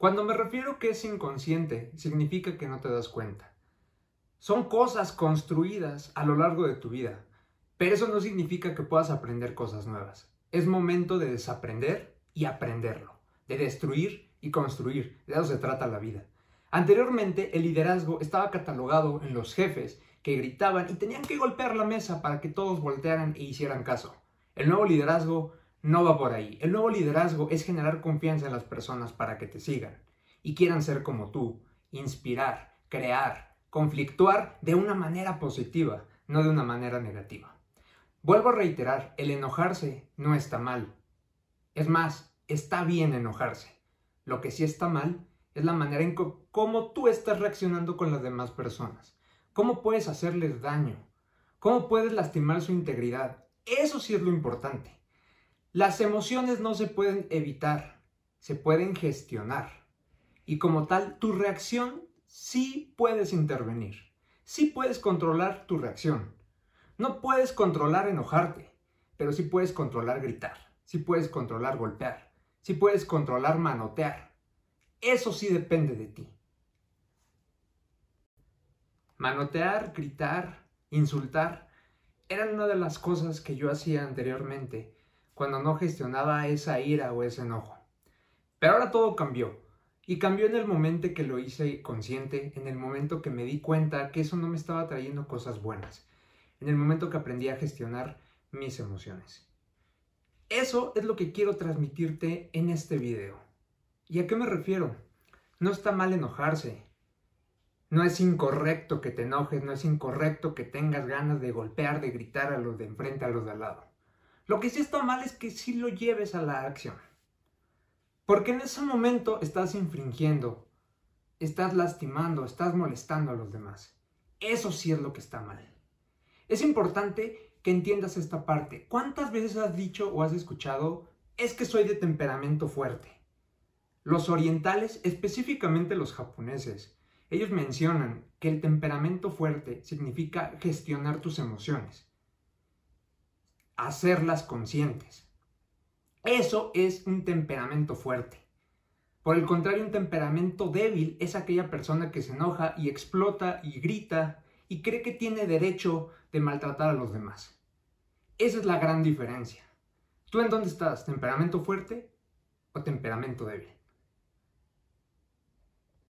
Cuando me refiero que es inconsciente, significa que no te das cuenta. Son cosas construidas a lo largo de tu vida, pero eso no significa que puedas aprender cosas nuevas. Es momento de desaprender y aprenderlo, de destruir y construir. De eso se trata la vida. Anteriormente, el liderazgo estaba catalogado en los jefes que gritaban y tenían que golpear la mesa para que todos voltearan e hicieran caso. El nuevo liderazgo no va por ahí. El nuevo liderazgo es generar confianza en las personas para que te sigan y quieran ser como tú, inspirar, crear, conflictuar de una manera positiva, no de una manera negativa. Vuelvo a reiterar, el enojarse no está mal. Es más, está bien enojarse. Lo que sí está mal es la manera en cómo tú estás reaccionando con las demás personas. ¿Cómo puedes hacerles daño? ¿Cómo puedes lastimar su integridad? Eso sí es lo importante. Las emociones no se pueden evitar, se pueden gestionar. Y como tal, tu reacción sí puedes intervenir. Sí puedes controlar tu reacción. No puedes controlar enojarte, pero sí puedes controlar gritar. Sí puedes controlar golpear. Sí puedes controlar manotear. Eso sí depende de ti. Manotear, gritar, insultar, eran una de las cosas que yo hacía anteriormente cuando no gestionaba esa ira o ese enojo. Pero ahora todo cambió. Y cambió en el momento que lo hice consciente, en el momento que me di cuenta que eso no me estaba trayendo cosas buenas, en el momento que aprendí a gestionar mis emociones. Eso es lo que quiero transmitirte en este video. ¿Y a qué me refiero? No está mal enojarse. No es incorrecto que te enojes, no es incorrecto que tengas ganas de golpear, de gritar a los de enfrente, a los de al lado. Lo que sí está mal es que sí lo lleves a la acción. Porque en ese momento estás infringiendo, estás lastimando, estás molestando a los demás. Eso sí es lo que está mal. Es importante que entiendas esta parte. ¿Cuántas veces has dicho o has escuchado, es que soy de temperamento fuerte? Los orientales, específicamente los japoneses, ellos mencionan que el temperamento fuerte significa gestionar tus emociones, hacerlas conscientes. Eso es un temperamento fuerte. Por el contrario, un temperamento débil es aquella persona que se enoja y explota y grita y cree que tiene derecho de maltratar a los demás. Esa es la gran diferencia. ¿Tú en dónde estás? ¿Temperamento fuerte o temperamento débil?